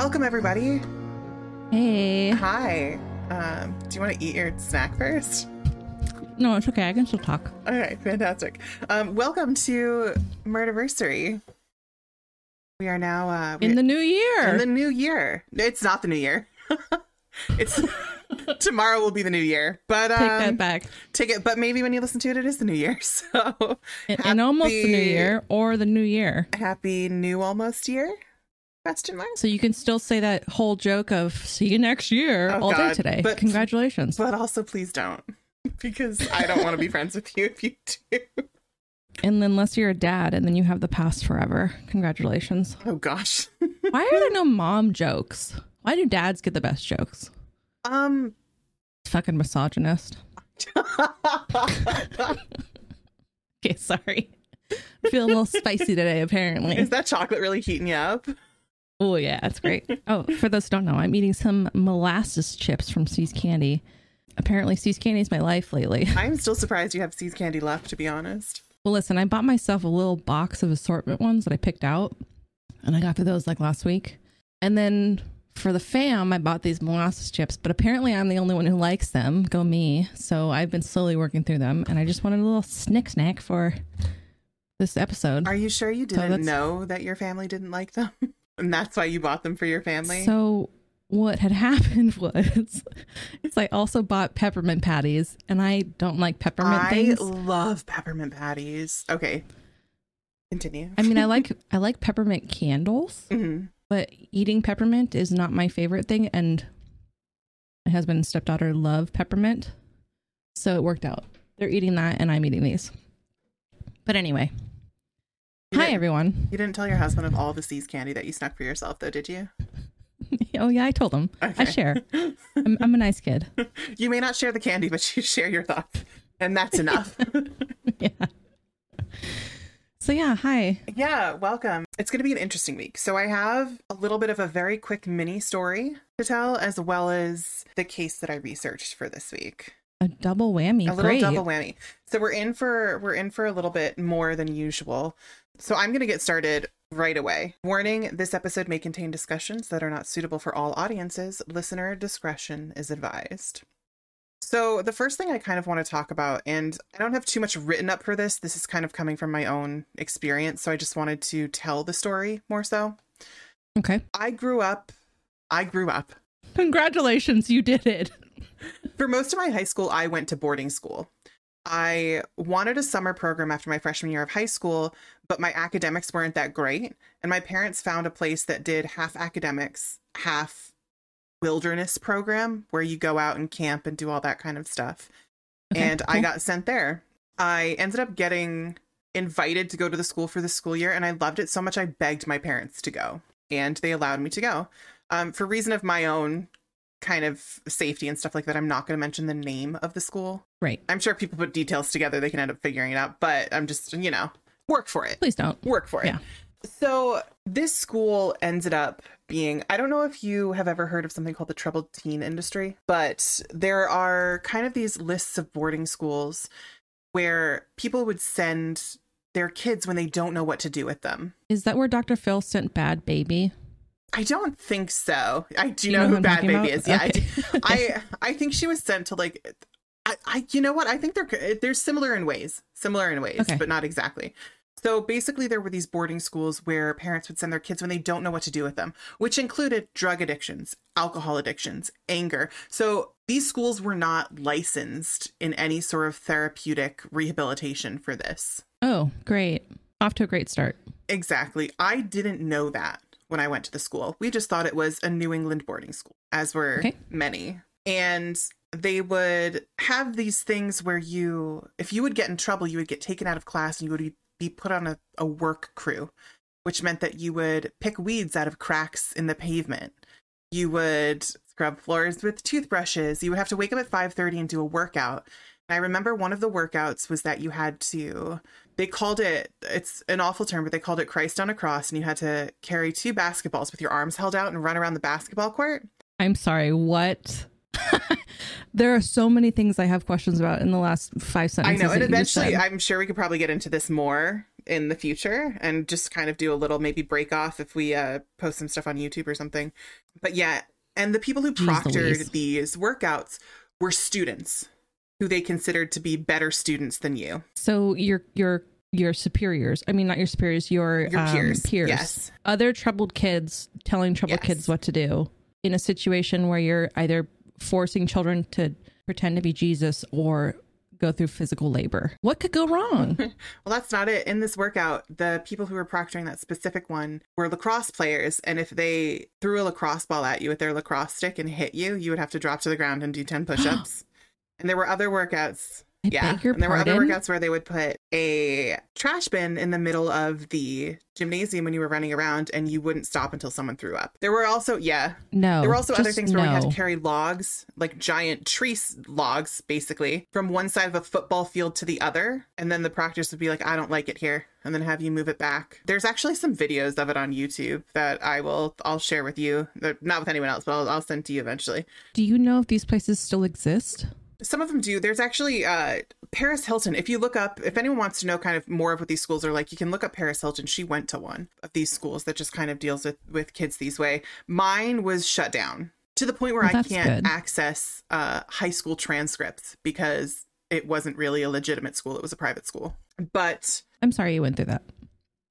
Welcome, everybody. Hey. Hi. Um, do you want to eat your snack first? No, it's okay. I can still talk. Okay, fantastic. Um, welcome to Murderversary. We are now uh, In the new year. in the new year. It's not the new year. it's tomorrow will be the new year, but um, Take that back. Take it, but maybe when you listen to it, it is the new year. So And, and almost the new year or the new year. Happy new almost year? Question mark. So you can still say that whole joke of see you next year Oh, all day today. But- Congratulations. But also, please don't, because I don't want to be friends with you if you do. and unless you're a dad and then you have the past forever. Congratulations. Oh gosh. Why are there no mom jokes? Why do dads get the best jokes? um. Fucking misogynist. Okay, sorry. I feel a little spicy today, apparently. Is that chocolate really heating you up? Oh yeah, that's great. Oh, for those who don't know, I'm eating some molasses chips from See's Candy. Apparently, See's Candy is my life lately. I'm still surprised you have See's candy left, to be honest. Well, listen, I bought myself a little box of assortment ones that I picked out, and I got through those like last week. And then for the fam, I bought these molasses chips, but apparently I'm the only one who likes them. Go me! So I've been slowly working through them, and I just wanted a little snick snack for this episode. Are you sure you didn't that's- know that your family didn't like them? and that's why you bought them for your family? So what had happened was, I also bought peppermint patties, and I don't like peppermint I things. love peppermint patties. Okay. Continue. I mean, I like I like peppermint candles, Mhm. but eating peppermint is not my favorite thing. And my husband and stepdaughter love peppermint, so it worked out. They're eating that, and I'm eating these. But anyway, You hi everyone. You didn't tell your husband of all the See's candy that you snuck for yourself, though, did you? oh yeah, I told him. I share. I'm, I'm a nice kid. You may not share the candy, but you share your thoughts. And that's enough. yeah. So yeah, hi. yeah, welcome. It's going to be an interesting week. So, I have a little bit of a very quick mini story to tell, as well as the case that I researched for this week. A double whammy. a little Great. double whammy. So we're in for we're in for a little bit more than usual. So I'm going to get started right away. Warning: This episode may contain discussions that are not suitable for all audiences. Listener discretion is advised. So the first thing I kind of want to talk about, and I don't have too much written up for this. This is kind of coming from my own experience, so I just wanted to tell the story more so. Okay. I grew up. I grew up Congratulations, you did it. For most of my high school, I went to boarding school. I wanted a summer program after my freshman year of high school, but my academics weren't that great. And my parents found a place that did half academics, half wilderness program where you go out and camp and do all that kind of stuff. Okay, and I got sent there. I ended up getting invited to go to the school for the school year, and I loved it so much I begged my parents to go, and they allowed me to go. Um, for reason of my own kind of safety and stuff like that, I'm not going to mention the name of the school. Right. I'm sure people put details together, they can end up figuring it out, but I'm just, you know, work for it Please don't. work for it. Yeah. So this school ended up being I don't know if you have ever heard of something called the troubled teen industry, but there are kind of these lists of boarding schools where people would send their kids when they don't know what to do with them. Is that where Dr. Phil sent Bhad Bhabie? I don't think so. I do You know, know who Bhad Bhabie about? is. Yeah, I, Okay. do. I I think she was sent to like I, I you know what? I think they're they're similar in ways. Similar in ways, Okay. but not exactly. So basically there were these boarding schools where parents would send their kids when they don't know what to do with them, which included drug addictions, alcohol addictions, anger. So these schools were not licensed in any sort of therapeutic rehabilitation for this. Oh, great. Off to a great start. Exactly. I didn't know that when I went to the school. We just thought it was a New England boarding school, as were Okay. many. And they would have these things where you, if you would get in trouble, you would get taken out of class and you would be put on a, a work crew, which meant that you would pick weeds out of cracks in the pavement. You would scrub floors with toothbrushes. You would have to wake up at 5:30 and do a workout. And I remember one of the workouts was that you had to they called it it's an awful term but they called it christ on a cross and you had to carry two basketballs with your arms held out and run around the basketball court I'm sorry, what? there are so many things I have questions about in the last five seconds. i know and that you just eventually i'm sure we could probably get into this more in the future and just kind of do a little maybe break off if we uh, post some stuff on YouTube or something. But yeah, and the people who Jeez proctored Louise. these workouts were students who they considered to be better students than you. So your your your superiors, I mean not your superiors, your, Your um, peers, peers, yes. other troubled kids telling troubled Yes. kids what to do in a situation where you're either forcing children to pretend to be Jesus or go through physical labor. What could go wrong? Well, that's not it. In this workout, the people who were proctoring that specific one were lacrosse players. And if they threw a lacrosse ball at you with their lacrosse stick and hit you, you would have to drop to the ground and do 10 push ups. and there were other workouts. I yeah. and there were other workouts where they would put a trash bin in the middle of the gymnasium when you were running around and you wouldn't stop until someone threw up. There were also, yeah, No. there were also other things where we had to carry logs, like giant tree logs, basically, from one side of a football field to the other. And then the practice would be like, I don't like it here. And then have you move it back. There's actually some videos of it on YouTube that I will, I'll share with you. They're Not with anyone else, but I'll, I'll send to you eventually. Do you know if these places still exist? Some of them do. There's actually uh, Paris Hilton. If you look up, if anyone wants to know kind of more of what these schools are like, you can look up Paris Hilton. She went to one of these schools that just kind of deals with with kids these way. Mine was shut down to the point where Well, I can't good. access uh, high school transcripts because it wasn't really a legitimate school. It was a private school. But I'm sorry you went through that.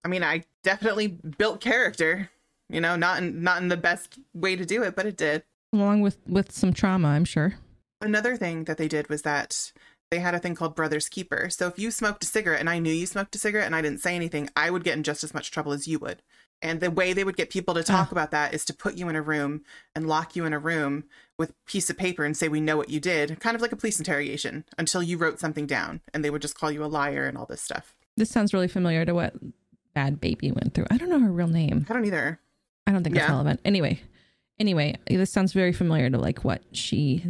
I mean, I definitely built character. You know, not in not in the best way to do it, but it did. Along with with some trauma, I'm sure. Another thing that they did was that they had a thing called brothers keeper so if you smoked a cigarette and i knew you smoked a cigarette and i didn't say anything i would get in just as much trouble as you would and the way they would get people to talk about that is to put you in a room and lock you in a room with a piece of paper and say we know what you did kind of like a police interrogation until you wrote something down and they would just call you a liar and all this stuff This sounds really familiar to what Bhad Bhabie went through. I don't know her real name. i don't either I don't think it's Yeah. relevant. Anyway, anyway, this sounds very familiar to like what she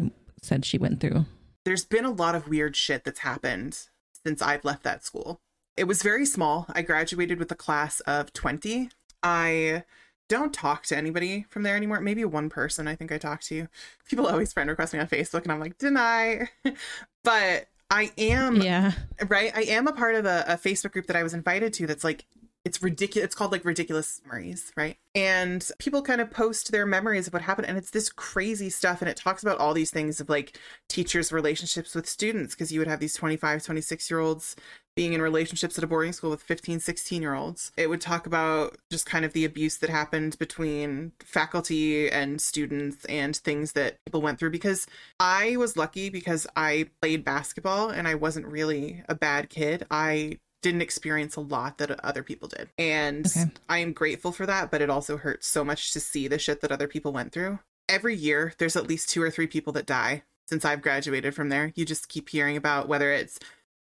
said she went through. there's been a lot of weird shit that's happened since I've left that school. It was very small. I graduated with a class of 20. I don't talk to anybody from there anymore. Maybe one person I think I talked to. People always friend request me on Facebook and I'm like, deny. but I am Yeah. right i am a part of a, a facebook group that i was invited to that's like it's ridiculous it's called like ridiculous memories right and people kind of post their memories of what happened and it's this crazy stuff and it talks about all these things of like teachers relationships with students because you would have these 25 26 year olds being in relationships at a boarding school with 15 16 year olds it would talk about just kind of the abuse that happened between faculty and students and things that people went through because I was lucky because I played basketball and I wasn't really a bad kid. I didn't experience a lot that other people did. And Okay. I am grateful for that, but it also hurts so much to see the shit that other people went through. Every year, there's at least two or three people that die since I've graduated from there. You just keep hearing about whether it's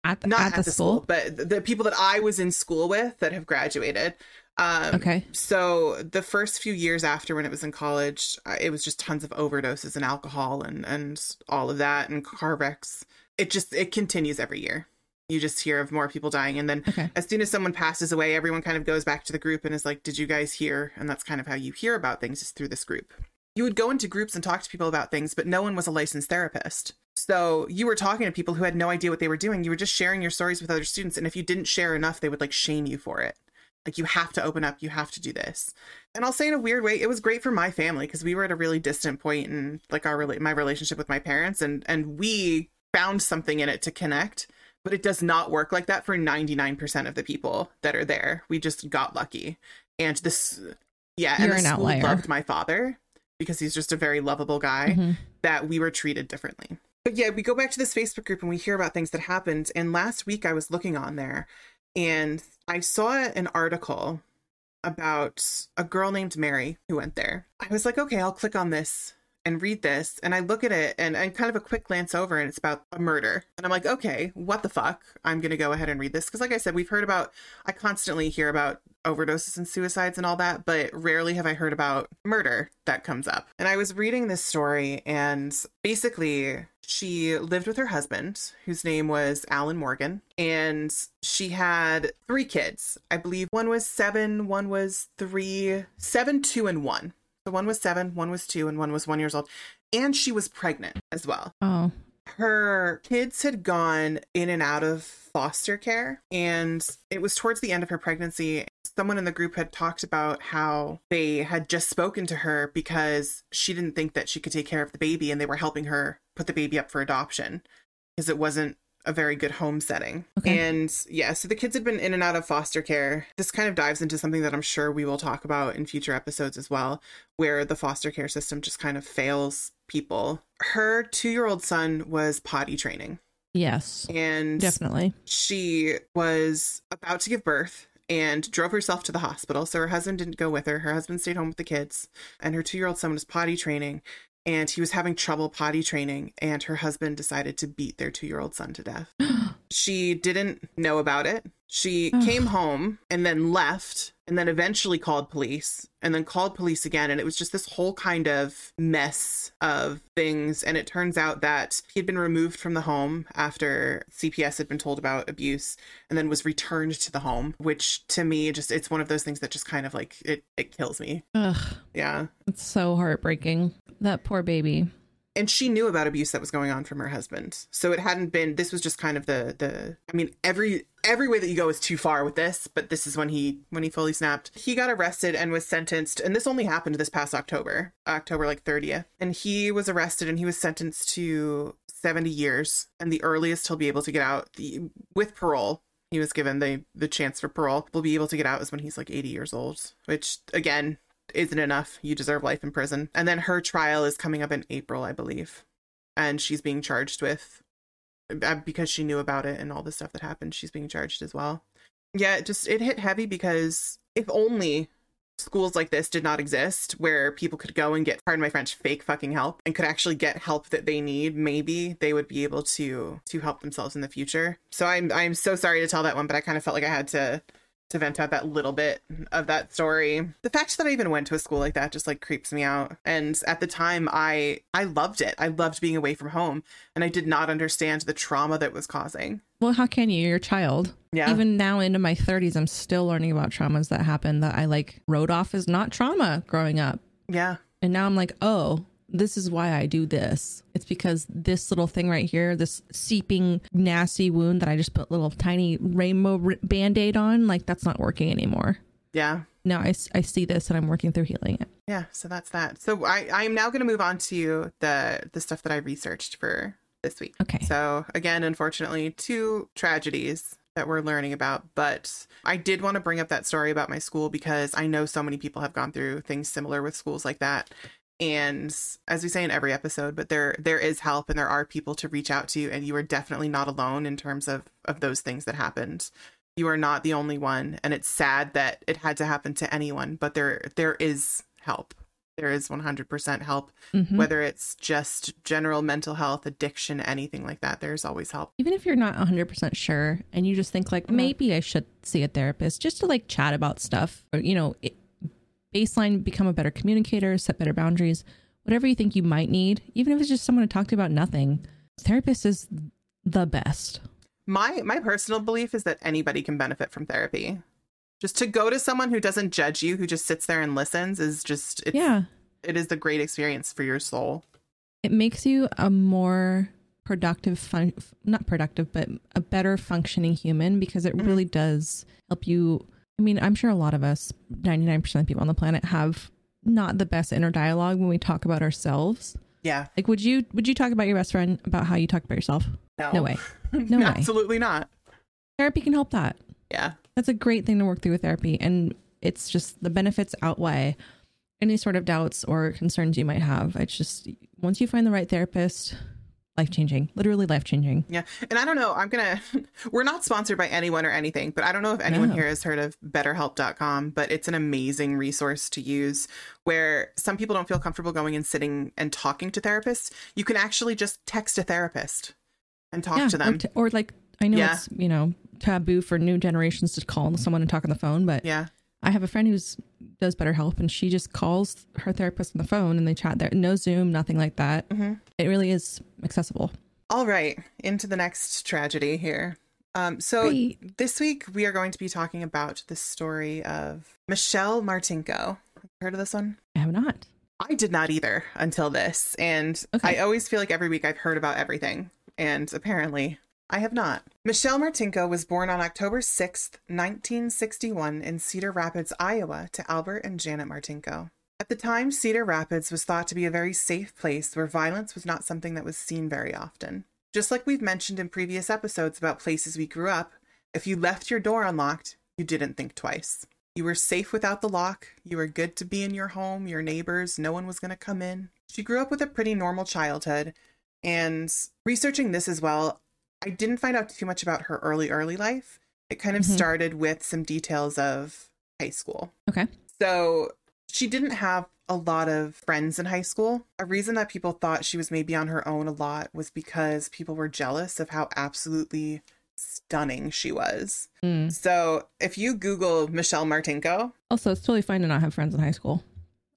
At, the- not at, the, school. but the- the people that I was in school with that have graduated. Um, Okay. so the first few years after when it was in college, uh, it was just tons of overdoses and alcohol and and all of that and car wrecks. It just it continues every year. You just hear of more people dying, and then Okay. as soon as someone passes away, everyone kind of goes back to the group and is like, "Did you guys hear?" And that's kind of how you hear about things is through this group. You would go into groups and talk to people about things, but no one was a licensed therapist. So you were talking to people who had no idea what they were doing. You were just sharing your stories with other students, and if you didn't share enough, they would like shame you for it. Like you have to open up, you have to do this. And I'll say in a weird way, it was great for my family because we were at a really distant point in like our my relationship with my parents, and and we found something in it to connect. But it does not work like that for ninety nine percent of the people that are there. We just got lucky, and this, yeah, You're and the an school outlier. loved my father because he's just a very lovable guy Mhm. that we were treated differently. But yeah, we go back to this Facebook group and we hear about things that happened. And last week I was looking on there and I saw an article about a girl named Mary who went there. I was like, okay, I'll click on this and read this. And I look at it and, and kind of a quick glance over and it's about a murder. And I'm like, okay, what the fuck? I'm going to go ahead and read this. Because, like I said, we've heard about, I constantly hear about overdoses and suicides and all that, but rarely have I heard about murder that comes up. And I was reading this story and basically she lived with her husband, whose name was Alan Morgan, and she had three kids. I believe one was seven, one was three, seven, two, and one. So one was seven, one was two, and one was one years old. And she was pregnant as well. Oh. her kids had gone in and out of foster care, and it was towards the end of her pregnancy. Someone in the group had talked about how they had just spoken to her because she didn't think that she could take care of the baby, and they were helping her put the baby up for adoption because it wasn't a very good home setting. Okay. And yeah, so the kids had been in and out of foster care. This kind of dives into something that I'm sure we will talk about in future episodes as well, where the foster care system just kind of fails people. Her two year old son was potty training. Yes, And definitely. she was about to give birth and drove herself to the hospital. So her husband didn't go with her. Her husband stayed home with the kids, and her two year old son was potty training. And he was having trouble potty training, and her husband decided to beat their two year old son to death. she didn't know about it. She came home and then left, and then eventually called police, and then called police again. And it was just this whole kind of mess of things. And it turns out that he had been removed from the home after CPS had been told about abuse, and then was returned to the home, which to me, just it's one of those things that just kind of like it, it kills me. Ugh, Yeah. it's so heartbreaking. That poor baby. And she knew about abuse that was going on from her husband. So it hadn't been this was just kind of the the i mean every every way that you go is too far with this but this is when he when he fully snapped. He got arrested and was sentenced and this only happened this past october october like 30th and he was arrested and he was sentenced to 70 years. And the earliest he'll be able to get out the, with parole he was given the the chance for parole will be able to get out is when he's like 80 years old which again isn't enough. You deserve life in prison. And then her trial is coming up in April, I believe. And she's being charged with uh, because she knew about it and all the stuff that happened, she's being charged as well. Yeah, just it hit heavy because if only schools like this did not exist where people could go and get pardon my french fake fucking help and could actually get help that they need maybe they would be able to to help themselves in the future so i'm i'm so sorry to tell that one but i kind of felt like i had to to vent out that little bit of that story. The fact that I even went to a school like that just like creeps me out. And at the time I I loved it. I loved being away from home and I did not understand the trauma that was causing. Well, how can you? You're a child. Yeah. Even now into my 30s, I'm still learning about traumas that happened that I like wrote off as not trauma growing up. yeah. And now I'm like, oh, this is why I do this. It's because this little thing right here, this seeping, nasty wound that I just put little tiny rainbow band aid on, like that's not working anymore. Yeah. Now I see this and I'm working through healing it. Yeah, so that's that. So I I am now going to move on to the the stuff that I researched for this week. Okay. So again, unfortunately, two tragedies that we're learning about, but I did want to bring up that story about my school because I know so many people have gone through things similar with schools like that. And as we say in every episode, but there there is help and there are people to reach out to you and you are definitely not alone in terms of of those things that happened. You are not the only one and it's sad that it had to happen to anyone, but there there is help. There is 100% help Mhm. whether it's just general mental health, addiction, anything like that. There's always help. Even if you're not 100% sure and you just think like Mhm. maybe I should see a therapist just to like chat about stuff or you know, it, baseline become a better communicator, set better boundaries, whatever you think you might need, even if it's just someone to talk to about nothing. Therapist is the best. My my personal belief is that anybody can benefit from therapy. Just to go to someone who doesn't judge you, who just sits there and listens is just it's, yeah. it is the great experience for your soul. It makes you a more productive fun not productive but a better functioning human because it Mhm. really does help you I mean, I'm sure a lot of us, 99% of people on the planet have not the best inner dialogue when we talk about ourselves. Yeah. Like would you would you talk about your best friend about how you talk about yourself? No. No way. No way. Absolutely not. Therapy can help that. Yeah. That's a great thing to work through with therapy and it's just the benefits outweigh any sort of doubts or concerns you might have. It's just once you find the right therapist, life changing, literally life changing. Yeah. And I don't know, I'm going to we're not sponsored by anyone or anything, but I don't know if anyone No. here has heard of betterhelp.com, but it's an amazing resource to use where some people don't feel comfortable going and sitting and talking to therapists. You can actually just text a therapist and talk to Or, them. t- or like I know Yeah. it's you know taboo for new generations to call someone and talk on the phone, but yeah. I have a friend who's does better help and she just calls her therapist on the phone and they chat there. No Zoom, nothing like that. hmm It really is accessible. All right, into the next tragedy here. Um, so Great. this week we are going to be talking about the story of Michelle Martinko. Heard of this one? I have not. I did not either until this, and Okay. I always feel like every week I've heard about everything. and apparently I have not. Michelle Martinko was born on October 6th, 1961, in Cedar Rapids, Iowa, to Albert and Janet Martinko. At the time, Cedar Rapids was thought to be a very safe place where violence was not something that was seen very often. Just like we've mentioned in previous episodes about places we grew up, if you left your door unlocked, you didn't think twice. You were safe without the lock. You were good to be in your home, your neighbors, no one was going to come in. She grew up with a pretty normal childhood. And researching this as well, I didn't find out too much about her early, early life. It kind of Mhm. started with some details of high school. Okay. So she didn't have a lot of friends in high school. A reason that people thought she was maybe on her own a lot was because people were jealous of how absolutely stunning she was. Mm. So if you Google Michelle Martinko, Also, it's totally fine to not have friends in high school.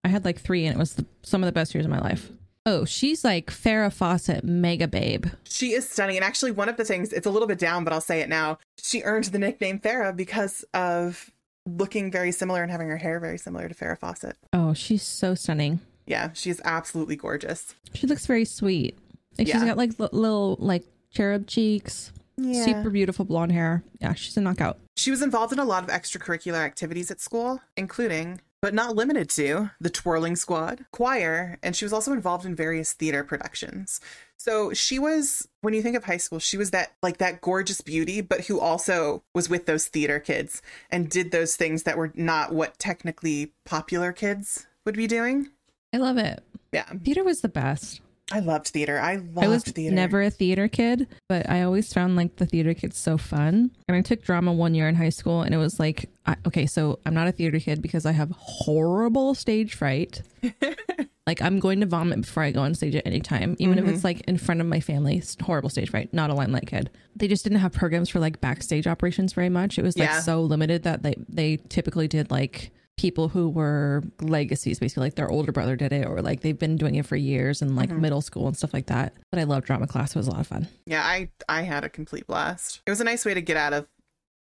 I had like three, and it was the, some of the best years of my life. Oh, she's like Farrah Fawcett, mega babe. she is stunning. And actually, one of the things, it's a little bit down, but I'll say it now. She earned the nickname Farrah because of looking very similar and having her hair very similar to Farrah Fawcett. Oh, she's so stunning. Yeah, she's absolutely gorgeous. She looks very sweet. Like she's got like li- little like cherub cheeks, Yeah. super beautiful blonde hair. Yeah, she's a knockout. She was involved in a lot of extracurricular activities at school, including, but not limited to, the twirling squad, choir, and she was also involved in various theater productions. So she was, when you think of high school, she was that like that gorgeous beauty, but who also was with those theater kids and did those things that were not what technically popular kids would be doing. I love it. Yeah, Theater was the best. I loved theater. I loved I was theater. never a theater kid, but I always found like the theater kids so fun. And I took drama one year in high school, and it was like, I, okay, so I'm not a theater kid because I have horrible stage fright. like I'm going to vomit before I go on stage at any time, even if it's mm-hmm. like in front of my family. Horrible stage fright. Not a limelight kid. They just didn't have programs for like backstage operations very much. It was like Yeah. so limited that they they typically did like people who were legacies basically like their older brother did it or like they've been doing it for years and like mm-hmm. middle school and stuff like that. But i love drama class. It was a lot of fun. Yeah, I I had a complete blast. It was a nice way to get out of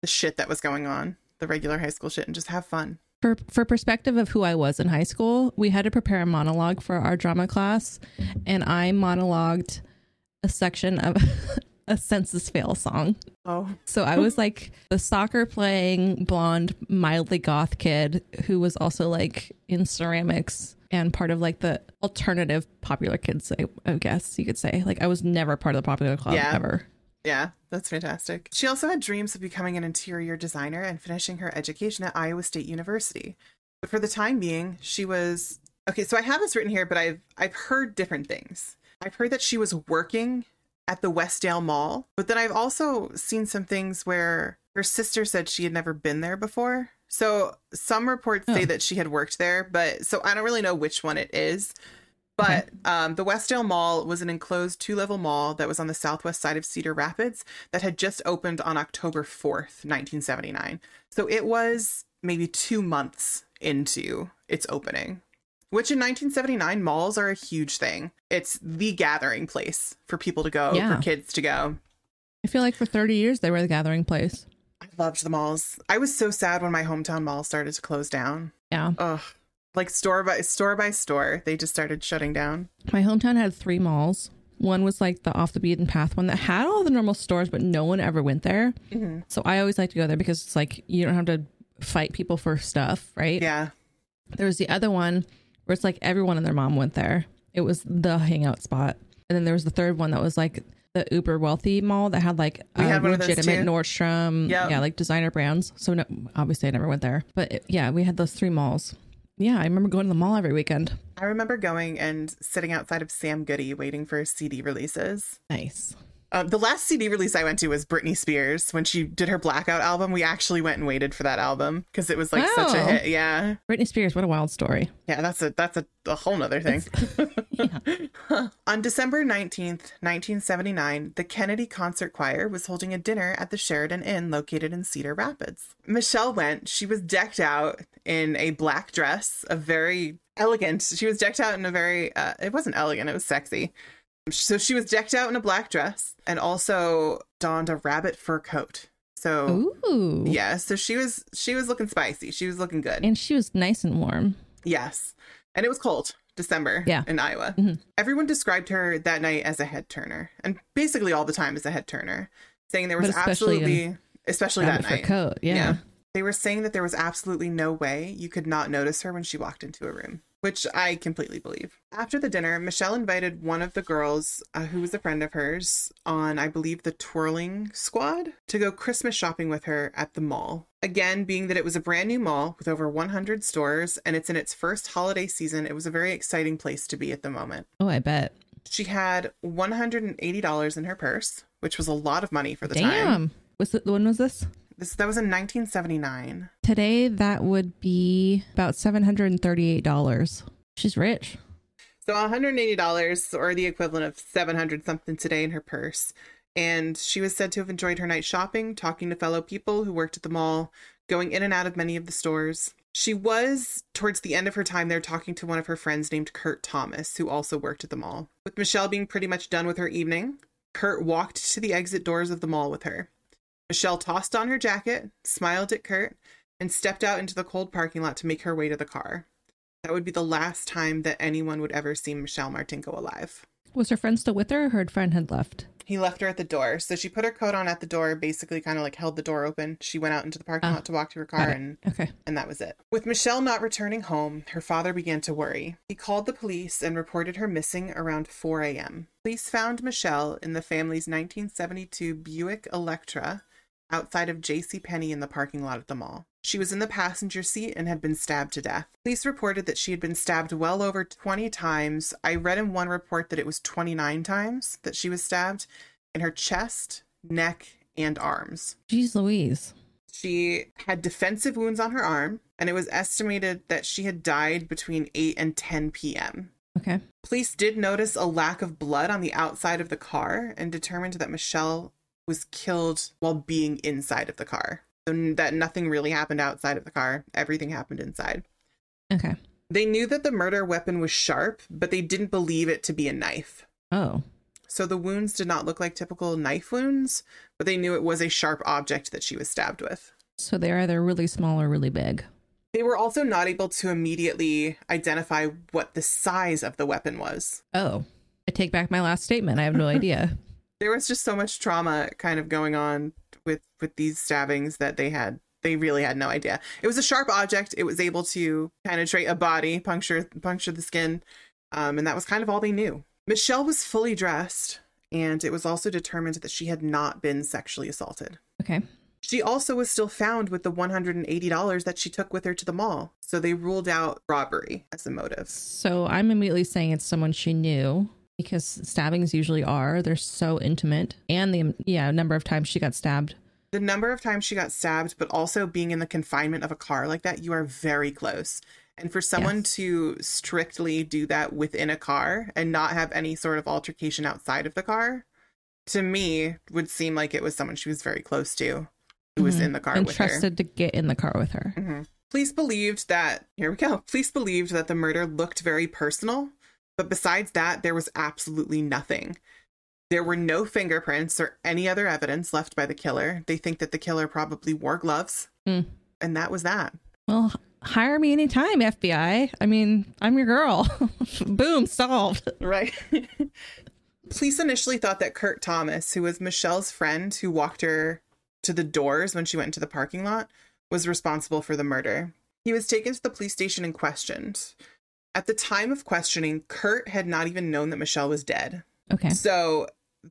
the shit that was going on, the regular high school shit, and just have fun. for for perspective of who i was in high school we had to prepare a monologue for our drama class and i monologued a section of a Senses Fail song Oh, so i was like the soccer playing blonde mildly goth kid who was also like in ceramics and part of like the alternative popular kids I, I guess you could say like i was never part of the popular club Yeah. ever yeah, that's fantastic. She also had dreams of becoming an interior designer and finishing her education at Iowa State University. But for the time being, she was okay. So I have this written here, but I've I've heard different things. I've heard that she was working at the Westdale Mall, but then I've also seen some things where her sister said she had never been there before. So some reports say Oh. that she had worked there, but so I don't really know which one it is. But um, the Westdale Mall was an enclosed two level mall that was on the southwest side of Cedar Rapids that had just opened on October 4th, 1979. So it was maybe two months into its opening, which in 1979, malls are a huge thing. It's the gathering place for people to go, Yeah. for kids to go. i feel like for 30 years they were the gathering place I loved the malls. I was so sad when my hometown mall started to close down. yeah Ugh. Like store by store by store, they just started shutting down. My hometown had three malls. One was like the off the beaten path one that had all the normal stores, but no one ever went there. Mhm. So I always like to go there because it's like you don't have to fight people for stuff, right? Yeah. There was the other one where it's like everyone and their mom went there. It was the hangout spot. And then there was the third one that was like the uber wealthy mall that had like We a had legitimate. Nordstrom, Yep. yeah, like designer brands. So no, obviously I never went there, but it- yeah, we had those three malls. Yeah, I remember going to the mall every weekend. I remember going and sitting outside of Sam Goody waiting for CD releases. Nice. Um, the last CD release I went to was Britney Spears when she did her Blackout album. We actually went and waited for that album because it was like such a hit. Yeah, Britney Spears, what a wild story. yeah, that's a that's a, a whole nother thing. On December nineteenth, nineteen seventy nine, the Kennedy Concert Choir was holding a dinner at the Sheraton Inn located in Cedar Rapids. Michelle went. She was decked out in a black dress, a very elegant. She was decked out in a very. Uh, it wasn't elegant. It was sexy. So she was decked out in a black dress and also donned a rabbit fur coat. So Ooh. yeah, so she was she was looking spicy. She was looking good. And she was nice and warm. yes. And it was cold. December Yeah. in Iowa. Mhm. Everyone described her that night as a head turner, and basically all the time as a head turner, saying there was especially absolutely, especially that night. coat. Yeah. They were saying that there was absolutely no way you could not notice her when she walked into a room, which I completely believe. After the dinner, Michelle invited one of the girls, uh, who was a friend of hers, on, I believe, the twirling squad to go Christmas shopping with her at the mall. Again, being that it was a brand new mall with over 100 stores and it's in its first holiday season, it was a very exciting place to be at the moment. Oh, I bet. She had $180 in her purse, which was a lot of money for the time. Damn. Was it, when was this? This that was in 1979. Today, that would be about $738. She's rich. So $180 or the equivalent of 700 something today in her purse. And she was said to have enjoyed her night shopping, talking to fellow people who worked at the mall, going in and out of many of the stores. She was, towards the end of her time there, talking to one of her friends named Kurt Thomas, who also worked at the mall. With Michelle being pretty much done with her evening, Kurt walked to the exit doors of the mall with her. Michelle tossed on her jacket, smiled at Kurt, and stepped out into the cold parking lot to make her way to the car. That would be the last time that anyone would ever see Michelle Martinko alive. Was her friend still with her or her friend had left? He left her at the door. So she put her coat on at the door, basically kind of like held the door open. She went out into the parking Ah, lot to walk to her car and Okay. and that was it. With Michelle not returning home, her father began to worry. He called the police and reported her missing around 4 a.m. Police found Michelle in the family's 1972 Buick Electra outside of J.C. Penney in the parking lot at the mall. She was in the passenger seat and had been stabbed to death. Police reported that she had been stabbed well over 20 times. I read in one report that it was 29 times that she was stabbed in her chest, neck, and arms. Jeez Louise. She had defensive wounds on her arm, and it was estimated that she had died between 8 and 10 p.m. Okay. Police did notice a lack of blood on the outside of the car and determined that Michelle was killed while being inside of the car. So that nothing really happened outside of the car, everything happened inside. Okay. They knew that the murder weapon was sharp, but they didn't believe it to be a knife. Oh. So the wounds did not look like typical knife wounds, but they knew it was a sharp object that she was stabbed with. So they're either really small or really big. They were also not able to immediately identify what the size of the weapon was. Oh. I take back my last statement. I have no idea. There was just so much trauma kind of going on with with these stabbings that they had they really had no idea. It was a sharp object. It was able to penetrate a body, puncture puncture the skin, um, and that was kind of all they knew. Michelle was fully dressed, and it was also determined that she had not been sexually assaulted. Okay. She also was still found with the $180 that she took with her to the mall. So they ruled out robbery as a motive. So I'm immediately saying it's someone she knew because stabbings usually are. They're so intimate. And the yeah, number of times she got stabbed. The number of times she got stabbed, but also being in the confinement of a car like that, you are very close. And for someone Yes. to strictly do that within a car and not have any sort of altercation outside of the car, to me, would seem like it was someone she was very close to who was Mhm. in the car and with her. trusted to get in the car with her. Mhm. Police believed that, here we go. Police believed that the murder looked very personal, but besides that, there was absolutely nothing. There were no fingerprints or any other evidence left by the killer. They think that the killer probably wore gloves, Mm. and that was that. Well, hire me anytime, FBI. I mean, I'm your girl. Boom, solved. Right. Police initially thought that Kurt Thomas, who was Michelle's friend who walked her to the doors when she went into the parking lot, was responsible for the murder. He was taken to the police station and questioned. At the time of questioning, Kurt had not even known that Michelle was dead. Okay. So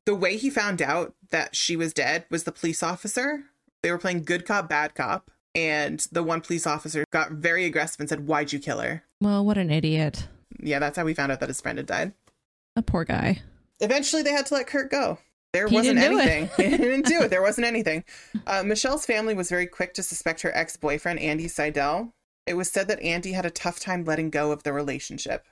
the way he found out that she was dead was the police officer. They were playing good cop, bad cop. And the one police officer got very aggressive and said, Why'd you kill her? Well, what an idiot. Yeah, that's how we found out that his friend had died. A poor guy. eventually they had to let Kurt go. There He wasn't didn't do it. anything. he didn't do it. There wasn't anything. Uh, Michelle's family was very quick to suspect her ex boyfriend, Andy Seidel. It was said that Andy had a tough time letting go of the relationship.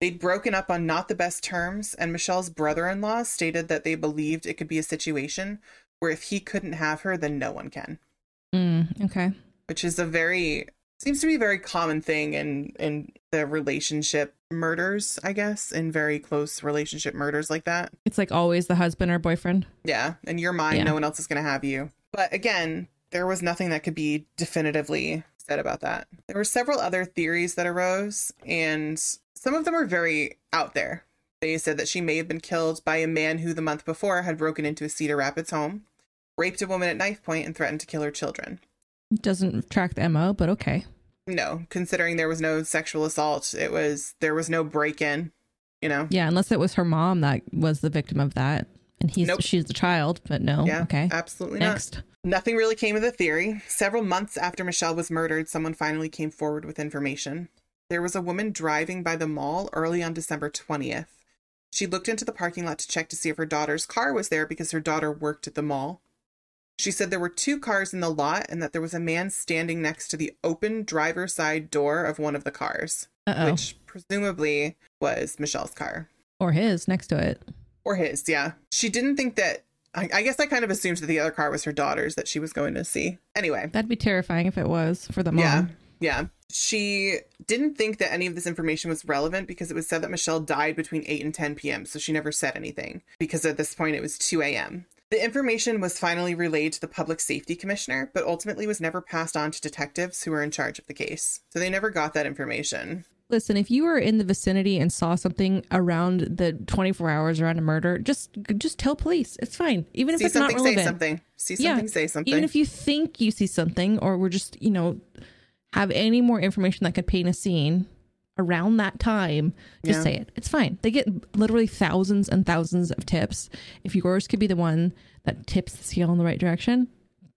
They'd broken up on not the best terms, and Michelle's brother in law stated that they believed it could be a situation where if he couldn't have her, then no one can, Mm, okay. which is a very seems to be a very common thing in in the relationship murders, I guess, in very close relationship murders like that. It's like always the husband or boyfriend. Yeah, and you're mine. Yeah. No one else is going to have you. But again, there was nothing that could be definitively said about that. There were several other theories that arose, and some of them are very out there. They said that she may have been killed by a man who the month before had broken into a Cedar Rapids home, raped a woman at knife point, and threatened to kill her children. Doesn't track the MO, but okay. No, considering there was no sexual assault, it was there was no break in, you know. Yeah, unless it was her mom that was the victim of that. And he's Nope. she's the child, but no. Yeah, okay. absolutely not. Next. Nothing really came of the theory. Several months after Michelle was murdered, someone finally came forward with information. There was a woman driving by the mall early on December 20th. She looked into the parking lot to check to see if her daughter's car was there because her daughter worked at the mall. She said there were two cars in the lot and that there was a man standing next to the open driver's side door of one of the cars, Uh oh. which presumably was Michelle's car Or his next to it. Or his. Yeah. She didn't think that. I, I guess I kind of assumed that the other car was her daughter's that she was going to see. Anyway, That'd be terrifying if it was for the mom. yeah. Yeah. She didn't think that any of this information was relevant because it was said that Michelle died between 8 and 10 p.m. So she never said anything because at this point it was 2 a.m. The information was finally relayed to the public safety commissioner, but ultimately was never passed on to detectives who were in charge of the case. So they never got that information. Listen, if you were in the vicinity and saw something around the 24 hours around a murder, just just tell police. It's fine. Even if See it's not something, say something. See Yeah, something, say something. Even if you think you see something or we're just, you know, have any more information that could paint a scene around that time, just Yeah. say it. It's fine. They get literally thousands and thousands of tips. If yours could be the one that tips the scale in the right direction,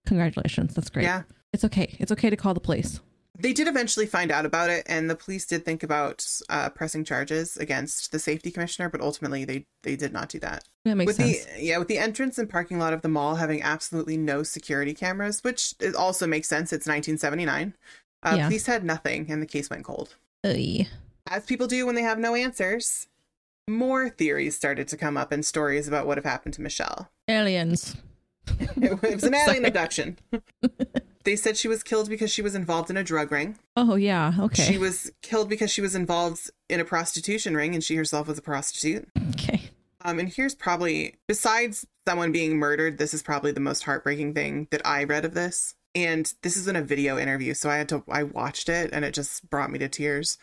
congratulations. That's great. Yeah. It's okay. It's okay to call the police. They did eventually find out about it, and the police did think about uh, pressing charges against the safety commissioner, but ultimately they they did not do that. That makes with sense. the yeah, with the entrance and parking lot of the mall having absolutely no security cameras, which also makes sense. It's 1979. Uh, Yeah. Police had nothing, and the case went cold. Ugh. As people do when they have no answers. More theories started to come up and stories about what have happened to Michelle. Aliens. It was an alien abduction. they said she was killed because she was involved in a drug ring. Oh yeah. Okay. She was killed because she was involved in a prostitution ring and she herself was a prostitute. okay. Um, and here's probably, besides someone being murdered, this is probably the most heartbreaking thing that I read of this. And this is in a video interview, so I had to, I watched it and it just brought me to tears.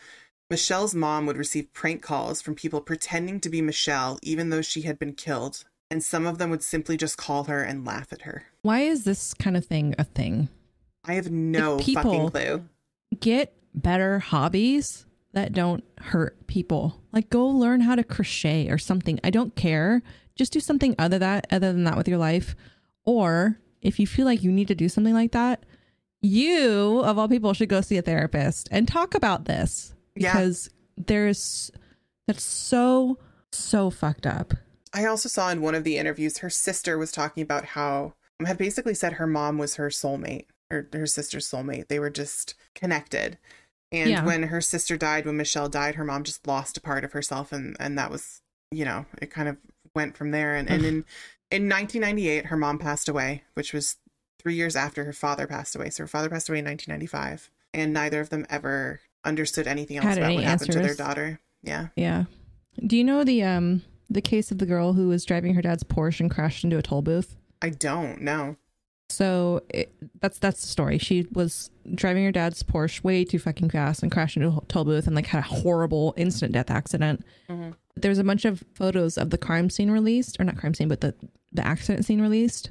Michelle's mom would receive prank calls from people pretending to be Michelle, even though she had been killed. And some of them would simply just call her and laugh at her. Why is this kind of thing a thing? I have no people- fucking clue. Get better hobbies that don't hurt people. Like go learn how to crochet or something. I don't care. Just do something other that other than that with your life. Or if you feel like you need to do something like that, you of all people should go see a therapist and talk about this Yeah. because there's that's so so fucked up. I also saw in one of the interviews her sister was talking about how had basically said her mom was her soulmate or her sister's soulmate. They were just connected. And Yeah. when her sister died, when Michelle died, her mom just lost a part of herself and and that was, you know, it kind of went from there and, and in in 1998 her mom passed away, which was 3 years after her father passed away. So her father passed away in 1995 and neither of them ever understood anything else Had about any what happened to their daughter. Yeah. Yeah. Do you know the um the case of the girl who was driving her dad's Porsche and crashed into a toll booth? I don't know. So it, that's that's the story. She was driving her dad's Porsche way too fucking fast and crashed into a toll booth and like had a horrible instant death accident. Mhm. There's a bunch of photos of the crime scene released, or not crime scene, but the the accident scene released.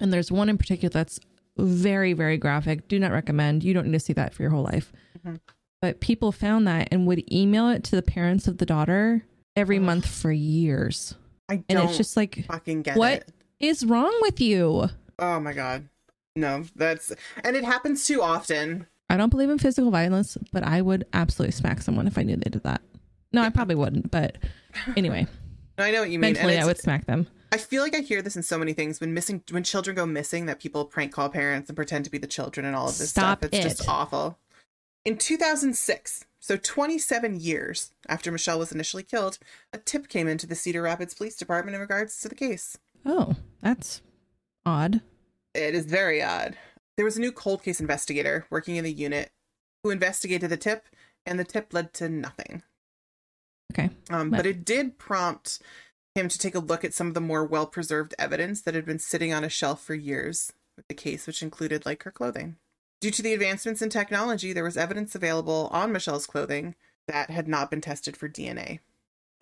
And there's one in particular that's very very graphic. Do not recommend. You don't need to see that for your whole life. Mhm. But people found that and would email it to the parents of the daughter every Ugh. month for years. I don't and it's just like, fucking get what it. is wrong with you? Oh my god. No, that's and it happens too often. I don't believe in physical violence, but I would absolutely smack someone if I knew they did that. No, I probably wouldn't, but anyway, I know what you mean. Mentally I would smack them. I feel like I hear this in so many things when missing when children go missing that people prank call parents and pretend to be the children and all of this Stop stuff. It's just awful. In 2006, so 27 years after Michelle was initially killed, a tip came into the Cedar Rapids Police Department in regards to the case. Oh, that's odd. It is very odd. There was a new cold case investigator working in the unit who investigated the tip, and the tip led to nothing. Okay. Um, But- it did prompt him to take a look at some of the more well preserved evidence that had been sitting on a shelf for years with the case, which included like her clothing. Due to the advancements in technology, there was evidence available on Michelle's clothing that had not been tested for DNA.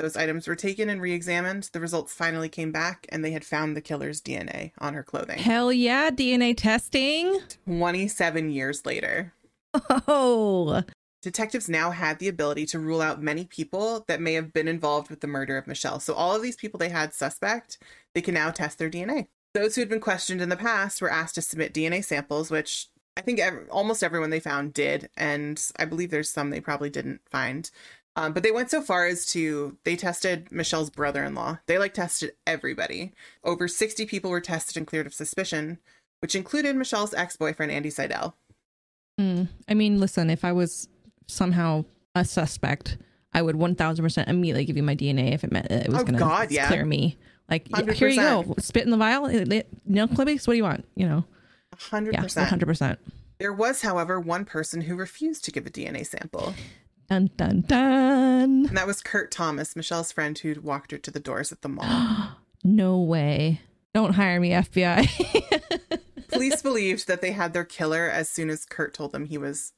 Those items were taken and re examined. The results finally came back, and they had found the killer's DNA on her clothing. Hell yeah, DNA testing. 27 years later. Oh, Detectives now had the ability to rule out many people that may have been involved with the murder of Michelle. So, all of these people they had suspect, they can now test their DNA. Those who had been questioned in the past were asked to submit DNA samples, which I think ev- almost everyone they found did. And I believe there's some they probably didn't find. Um, but they went so far as to they tested Michelle's brother-in-law. They like tested everybody. Over 60 people were tested and cleared of suspicion, which included Michelle's ex-boyfriend Andy Seidel. Mm. I mean, listen, if I was somehow a suspect, I would 1000% immediately give you my DNA if it meant it was Oh, going to yeah. clear me. Like, yeah, here you go. Spit in the vial. Nail clippings. What do you want? You know, 100%. yeah, 100%. There was, however, one person who refused to give a DNA sample, Dun, dun, dun. and that was Kurt Thomas, Michelle's friend who'd walked her to the doors at the mall. no way. Don't hire me, FBI. Police believed that they had their killer as soon as Kurt told them he was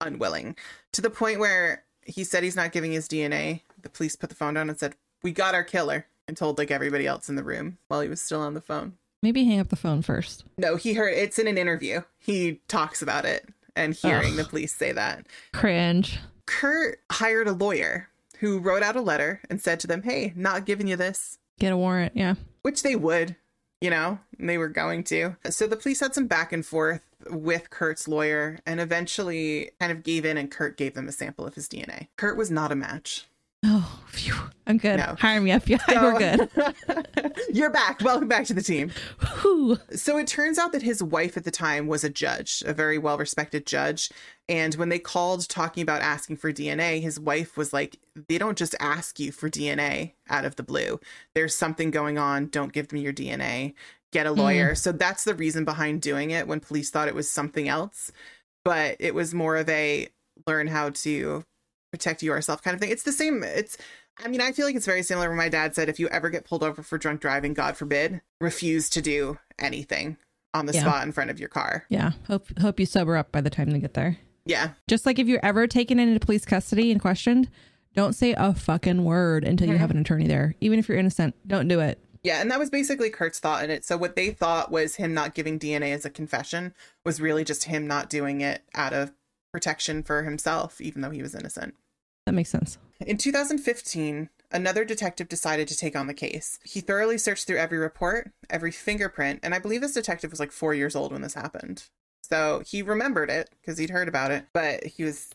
unwilling, to the point where he said he's not giving his DNA. The police put the phone down and said, We got our killer, and told like everybody else in the room while he was still on the phone. Maybe hang up the phone first. No, he heard it's in an interview. He talks about it and hearing Ugh. the police say that. Cringe. Kurt hired a lawyer who wrote out a letter and said to them, Hey, not giving you this, Get a warrant. Yeah. which they would, you know, they were going to. So the police had some back and forth with Kurt's lawyer and eventually kind of gave in and Kurt gave them a sample of his DNA. Kurt was not a match. Oh, phew. I'm good. No. Hire me, FBI. We're good. You're back. Welcome back to the team. Whew. So it turns out that his wife at the time was a judge, a very well respected judge. And when they called talking about asking for DNA, his wife was like, they don't just ask you for DNA out of the blue. There's something going on. Don't give me your DNA. Get a mm-hmm. lawyer. So that's the reason behind doing it when police thought it was something else. But it was more of a learn how to protect yourself kind of thing. It's the same. It's, I mean, I feel like it's very similar when my dad said, if you ever get pulled over for drunk driving, God forbid, refuse to do anything on the Yeah. spot in front of your car. Yeah. Hope hope you sober up by the time they get there. Yeah. Just like if you're ever taken into police custody and questioned, don't say a fucking word until you Mhm. have an attorney there. Even if you're innocent, don't do it. Yeah. And that was basically Kurt's thought in it. So what they thought was him not giving DNA as a confession was really just him not doing it out of protection for himself, even though he was innocent. That makes sense. In 2015, another detective decided to take on the case. He thoroughly searched through every report, every fingerprint, and I believe this detective was like four years old when this happened. So he remembered it because he'd heard about it, but he was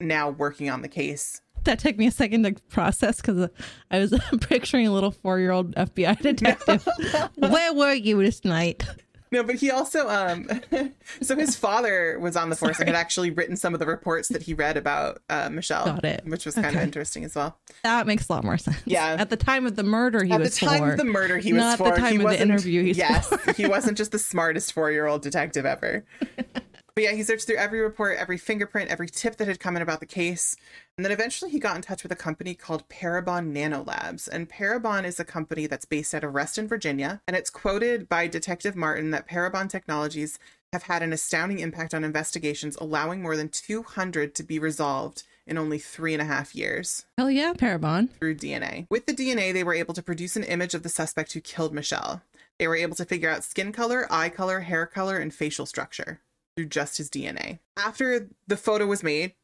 now working on the case. That took me a second to process because uh, I was picturing a little four year old FBI detective. Where were you this night? No, but he also um so his father was on the force and had actually written some of the reports that he read about uh Michelle. Got it. Which was kind of interesting as well. That makes a lot more sense. Yeah. At the time of the murder, he was. At the time four. of the murder he was Not the time he of the interview, he's yes, four. he wasn't just the smartest four year old detective ever. But yeah, he searched through every report, every fingerprint, every tip that had come in about the case. And then eventually he got in touch with a company called Parabon Nanolabs. And Parabon is a company that's based out of Reston, Virginia. And it's quoted by Detective Martin that Parabon technologies have had an astounding impact on investigations, allowing more than 200 to be resolved in only three and a half years Hell yeah, Parabon. through DNA. With the DNA, they were able to produce an image of the suspect who killed Michelle. They were able to figure out skin color, eye color, hair color, and facial structure through just his DNA. After the photo was made,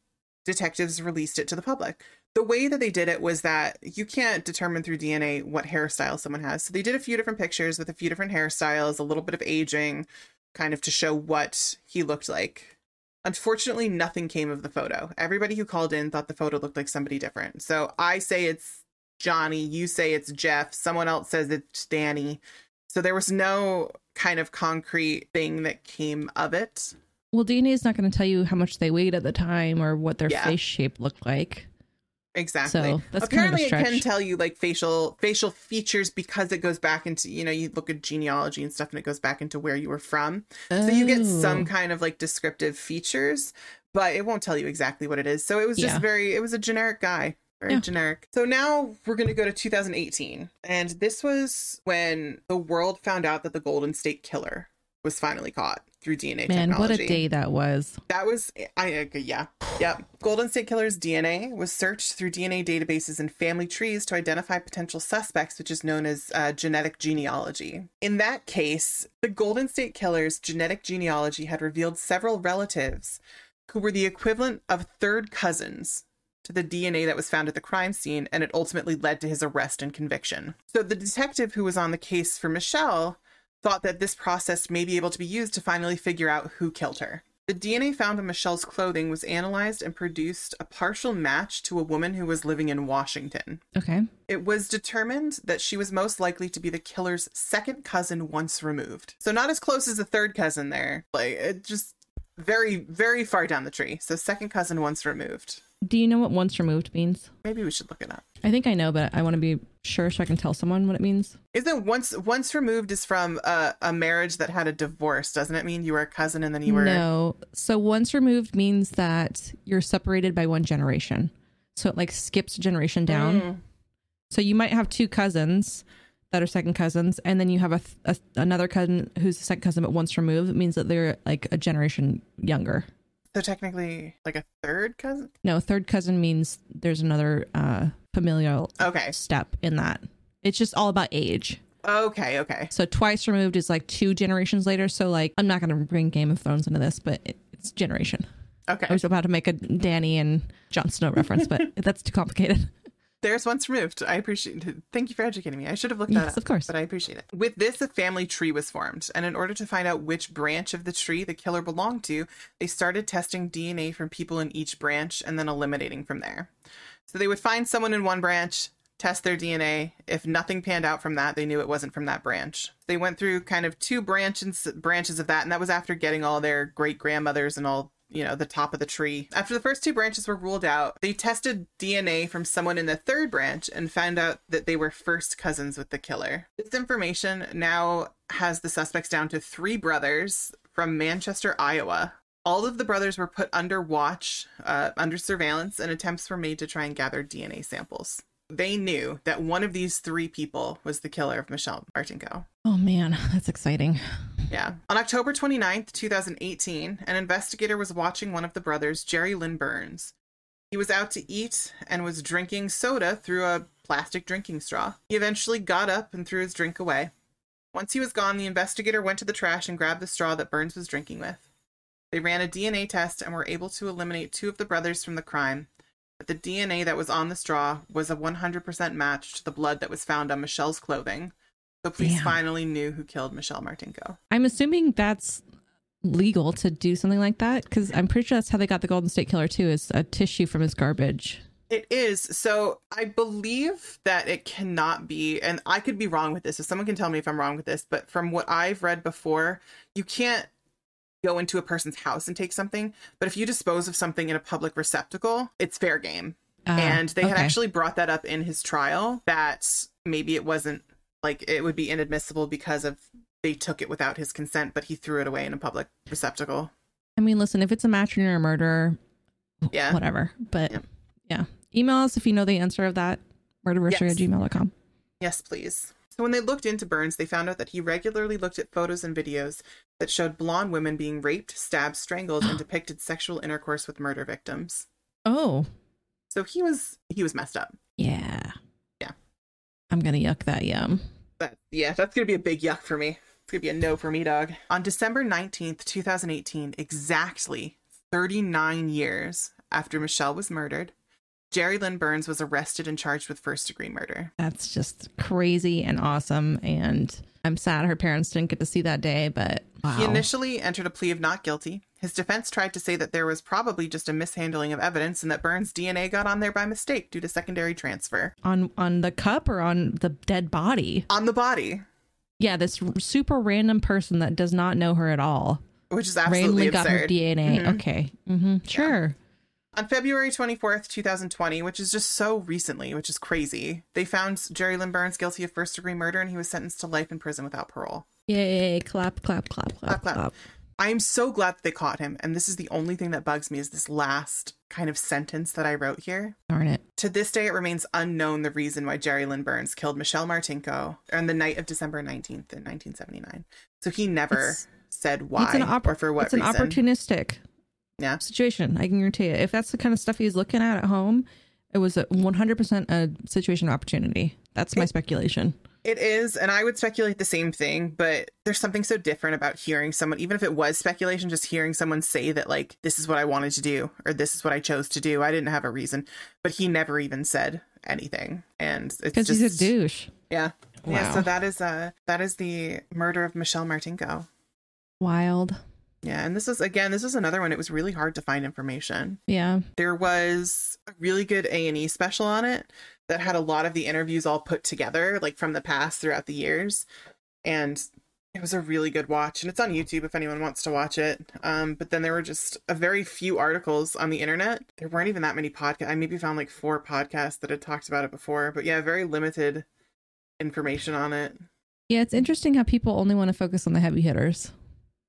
detectives released it to the public. The way that they did it was that you can't determine through DNA what hairstyle someone has. So they did a few different pictures with a few different hairstyles, a little bit of aging, kind of to show what he looked like. Unfortunately, nothing came of the photo. Everybody who called in thought the photo looked like somebody different. So I say it's Johnny, you say it's Jeff, someone else says it's Danny. So there was no kind of concrete thing that came of it. Well, DNA is not going to tell you how much they weighed at the time or what their Yeah. face shape looked like. Exactly. So that's kind of Apparently it can tell you like facial facial features because it goes back into you know, you look at genealogy and stuff and it goes back into where you were from. So you get some Oh. kind of like descriptive features, but it won't tell you exactly what it is. So it was just Yeah. very, it was a generic guy, very Yeah. generic. So now we're going to go to 2018. And this was when the world found out that the Golden State Killer was finally caught through DNA Man, technology. what a day that was. That was, I uh, yeah, yep. Golden State Killer's DNA was searched through DNA databases and family trees to identify potential suspects, which is known as uh, genetic genealogy. In that case, the Golden State Killer's genetic genealogy had revealed several relatives who were the equivalent of third cousins to the DNA that was found at the crime scene, and it ultimately led to his arrest and conviction. So the detective who was on the case for Michelle thought that this process may be able to be used to finally figure out who killed her. The DNA found on Michelle's clothing was analyzed and produced a partial match to a woman who was living in Washington. Okay. It was determined that she was most likely to be the killer's second cousin once removed. So not as close as the third cousin there. Like it uh, just very very far down the tree. So second cousin once removed. Do you know what once removed means? Maybe we should look it up. I think I know, but I want to be sure so I can tell someone what it means. Isn't once once removed is from a, a marriage that had a divorce? Doesn't it mean you were a cousin and then you were No. So once removed means that you're separated by one generation. So it like skips a generation down. Mm. So you might have two cousins that are second cousins, and then you have a, a another cousin who's a second cousin but once removed. It means that they're like a generation younger. So technically, like a third cousin. No, third cousin means there's another uh, familial Okay. step in that. It's just all about age. Okay. Okay. So twice removed is like two generations later. So like I'm not going to bring Game of Thrones into this, but it, it's generation. Okay. I was about to make a Danny and Jon Snow reference, but that's too complicated. There's once removed. I appreciate it. Thank you for educating me. I should have looked that Yes, up. of course. But I appreciate it. With this, a family tree was formed. And in order to find out which branch of the tree the killer belonged to, they started testing DNA from people in each branch and then eliminating from there. So they would find someone in one branch, test their DNA. If nothing panned out from that, they knew it wasn't from that branch. They went through kind of two branches branches of that, and that was after getting all their great grandmothers and all you know, the top of the tree. After the first two branches were ruled out, they tested DNA from someone in the third branch and found out that they were first cousins with the killer. This information now has the suspects down to three brothers from Manchester, Iowa. All of the brothers were put under watch, uh, under surveillance, and attempts were made to try and gather DNA samples. They knew that one of these three people was the killer of Michelle Martinko. Oh man, that's exciting. Yeah. On October 29th, 2018, an investigator was watching one of the brothers, Jerry Lynn Burns. He was out to eat and was drinking soda through a plastic drinking straw. He eventually got up and threw his drink away. Once he was gone, the investigator went to the trash and grabbed the straw that Burns was drinking with. They ran a DNA test and were able to eliminate two of the brothers from the crime. But the DNA that was on the straw was a 100% match to the blood that was found on Michelle's clothing. So police Damn. finally knew who killed Michelle Martinko. I'm assuming that's legal to do something like that because I'm pretty sure that's how they got the Golden State Killer too. Is a tissue from his garbage. It is. So I believe that it cannot be, and I could be wrong with this. If someone can tell me if I'm wrong with this, but from what I've read before, you can't go into a person's house and take something. But if you dispose of something in a public receptacle, it's fair game. Ah, and they had actually brought that up in his trial that maybe it wasn't like it would be inadmissible because of they took it without his consent, but he threw it away in a public receptacle. I mean, listen, if it's a matching or a murder, Yeah. whatever. But Yeah. yeah, email us if you know the answer of that. Murderversary Yes. at gmail.com. Yes, please. So when they looked into Burns, they found out that he regularly looked at photos and videos that showed blonde women being raped, stabbed, strangled, and depicted sexual intercourse with murder victims. Oh, So he was he was messed up. yeah. Yeah. I'm going to yuck that yum. But yeah, that's gonna be a big yuck for me. It's gonna be a no for me, dog. On December 19th, 2018, exactly 39 years after Michelle was murdered, Jerry Lynn Burns was arrested and charged with first degree murder. That's just crazy and awesome. And I'm sad her parents didn't get to see that day, but wow. He initially entered a plea of not guilty. His defense tried to say that there was probably just a mishandling of evidence and that Burns' DNA got on there by mistake due to secondary transfer. on on the cup or on the dead body. On the body, Yeah, this r- super random person that does not know her at all which is absolutely randomly got her absurd. DNA. Mhm. Okay, hmm sure. On February 24th, 2020, which is just so recently, which is crazy, they found Jerry Lynn Burns guilty of first degree murder and he was sentenced to life in prison without parole. Yay! Clap, clap, clap, clap, Clap, clap. I am so glad that they caught him. And this is the only thing that bugs me is this last kind of sentence that I wrote here. Darn it. To this day, it remains unknown the reason why Jerry Lynn Burns killed Michelle Martinko on the night of December 19th in 1979. So he never It's- said why It's opp- or for what it's an opportunistic Yeah. situation. I can guarantee you. If that's the kind of stuff he's looking at at home, it was a 100% a situation of opportunity. That's my speculation. It is, and I would speculate the same thing, but there's something so different about hearing someone, even if it was speculation, just hearing someone say that, like, this is what I wanted to do, or this is what I chose to do. I didn't have a reason, but he never even said anything. And it's Because just, he's a douche. yeah. Yeah. So that is, uh, that is the murder of Michelle Martinko. Wild. Yeah. And this is, again, this is another one. It was really hard to find information. Yeah. there was a really good a&e special on it that had a lot of the interviews all put together like from the past throughout the years and it was a really good watch and it's on youtube if anyone wants to watch it um, but then there were just a very few articles on the internet there weren't even that many podcasts i maybe found like four podcasts that had talked about it before but yeah very limited information on it Yeah, it's interesting how people only want to focus on the heavy hitters.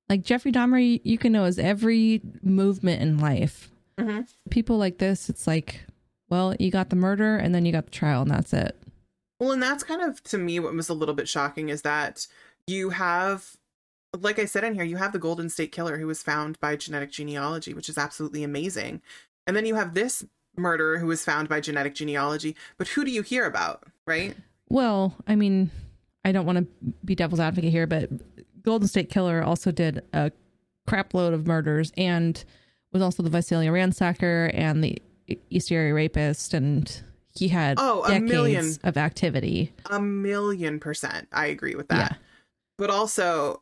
Like Jeffrey Dahmer, you- can know his every movement in life. mm-hmm. People like this, it's like, well, you got the murder and then you got the trial, and that's it. Well, and that's kind of to me what was a little bit shocking is that you have, like I said in here, you have the Golden State Killer who was found by genetic genealogy, which is absolutely amazing. And then you have this murderer who was found by genetic genealogy. But who do you hear about, right? Well, I mean, I don't want to be devil's advocate here, but Golden State Killer also did a crap load of murders and was also the Visalia ransacker and the East Area rapist, and he had Oh, a decades million. of activity. A million percent. I agree with that. Yeah. But also,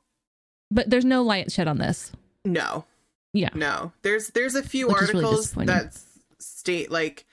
But there's no light shed on this. no, Yeah. no. There's there's a few Which is really articles that state like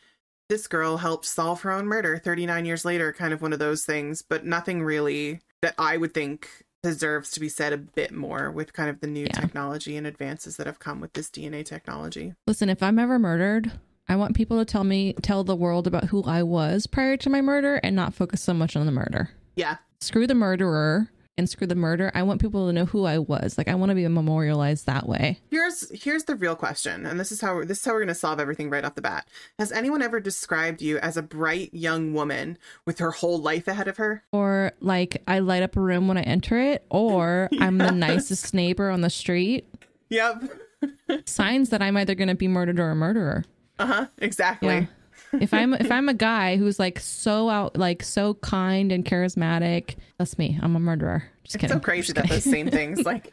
this girl helped solve her own murder 39 years later, kind of one of those things, but nothing really that I would think deserves to be said a bit more with kind of the new Yeah. technology and advances that have come with this DNA technology. Listen, if I'm ever murdered, I want people to tell me, tell the world about who I was prior to my murder and not focus so much on the murder. Yeah. Screw the murderer and screw the murder. I want people to know who I was. Like, I want to be memorialized that way. Here's here's the real question, and this is how this is how we're going to solve everything right off the bat. Has anyone ever described you as a bright young woman with her whole life ahead of her? Or, like, I light up a room when I enter it, or I'm the nicest neighbor on the street. Yep. Signs that I'm either going to be murdered or a murderer. Uh huh. Exactly. Yeah. If I'm if I'm a guy who's like so out like so kind and charismatic, that's me. I'm a murderer. Just It's kidding. so crazy that those same things, like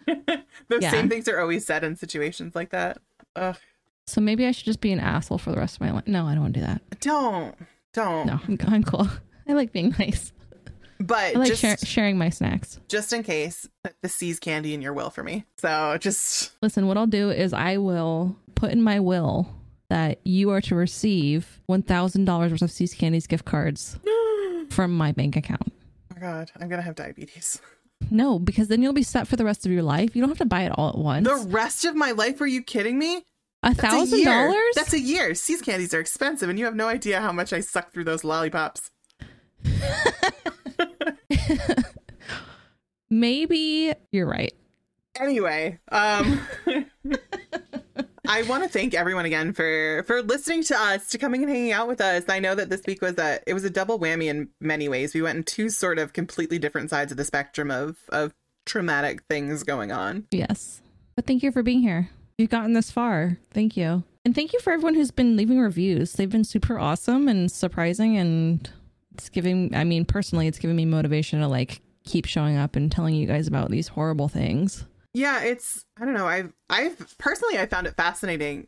those Yeah. same things, are always said in situations like that. Ugh. So maybe I should just be an asshole for the rest of my life. No, I don't want to do that. Don't, don't. No, I'm, I'm cool. I like being nice. But I like just, share, sharing my snacks. just in case, the See's candy in your will for me. So just Listen, what I'll do is I will put in my will that you are to receive one thousand dollars worth of See's Candies gift cards from my bank account. oh my god, I'm gonna have diabetes. No, because then you'll be set for the rest of your life. You don't have to buy it all at once. The rest of my life? Are you kidding me? A thousand dollars? That's a year. See's candies are expensive, and you have no idea how much I suck through those lollipops. Maybe you're right. Anyway, um I want to thank everyone again for for listening to us, to coming and hanging out with us. I know that this week was a it was a double whammy in many ways. We went in two sort of completely different sides of the spectrum of of traumatic things going on. Yes. But thank you for being here. You've gotten this far. Thank you. And thank you for everyone who's been leaving reviews. They've been super awesome and surprising and it's giving I mean personally it's giving me motivation to like keep showing up and telling you guys about these horrible things. Yeah, it's I don't know. I've I've personally I found it fascinating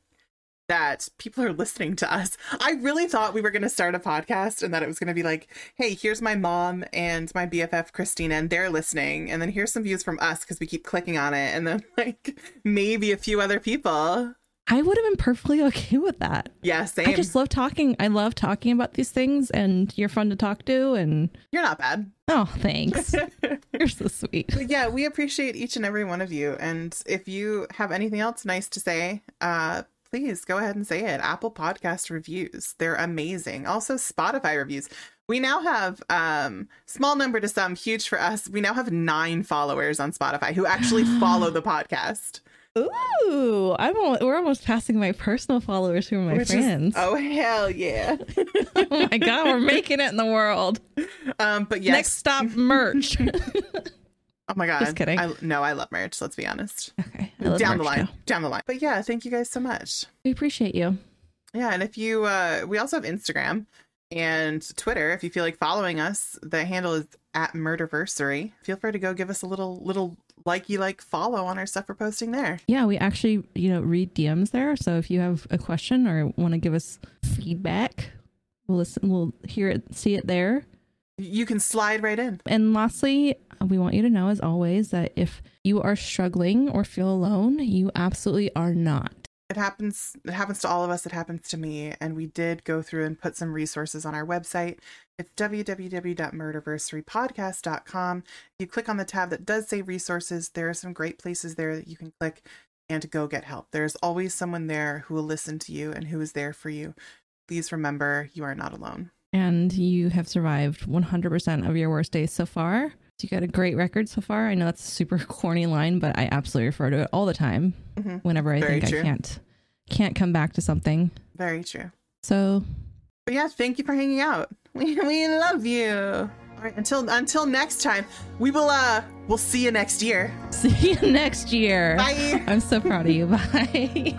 that people are listening to us. I really thought we were going to start a podcast and that it was going to be like, "Hey, here's my mom and my BFF Christina and they're listening." And then here's some views from us cuz we keep clicking on it and then like maybe a few other people. I would have been perfectly okay with that. Yeah, same. I just love talking. I love talking about these things and you're fun to talk to and You're not bad. oh, thanks. you're so sweet. Yeah, we appreciate each and every one of you. And if you have anything else nice to say, uh, please go ahead and say it. Apple Podcast reviews, they're amazing. Also, Spotify reviews. We now have um small number to some, huge for us. We now have nine followers on Spotify who actually follow the podcast. Ooh, I'm al- we're almost passing my personal followers who are my is- friends. oh hell yeah. oh my god, we're making it in the world. Um, but yes, Next stop merch. Oh my god. Just kidding. I, no, I love marriage. Let's be honest. Okay. Down the line. now. Down the line. But yeah, thank you guys so much. We appreciate you. Yeah, and if you uh we also have Instagram and Twitter. If you feel like following us, the handle is at Murderversary. Feel free to go give us a little little likey like follow on our stuff we're posting there. Yeah, we actually, you know, read DMs there. So if you have a question or want to give us feedback, we'll listen, we'll hear it, see it there. You can slide right in. And lastly, we want you to know, as always, that if you are struggling or feel alone, you absolutely are not. It happens it happens to all of us, it happens to me, and we did go through and put some resources on our website. It's www.murderversary.podcast.com. If you click on the tab that does say resources, there are some great places there that you can click and go get help. There's always someone there who will listen to you and who is there for you. Please remember you are not alone. And you have survived 100% of your worst days so far. You got a great record so far. I know that's a super corny line, but I absolutely refer to it all the time Mhm. whenever I Very think true. I can't can't come back to something. Very true. So But yeah, thank you for hanging out. We, we love you. All right, until until next time, we will uh we'll see you next year. see you next year. Bye. I'm so proud of you. Bye.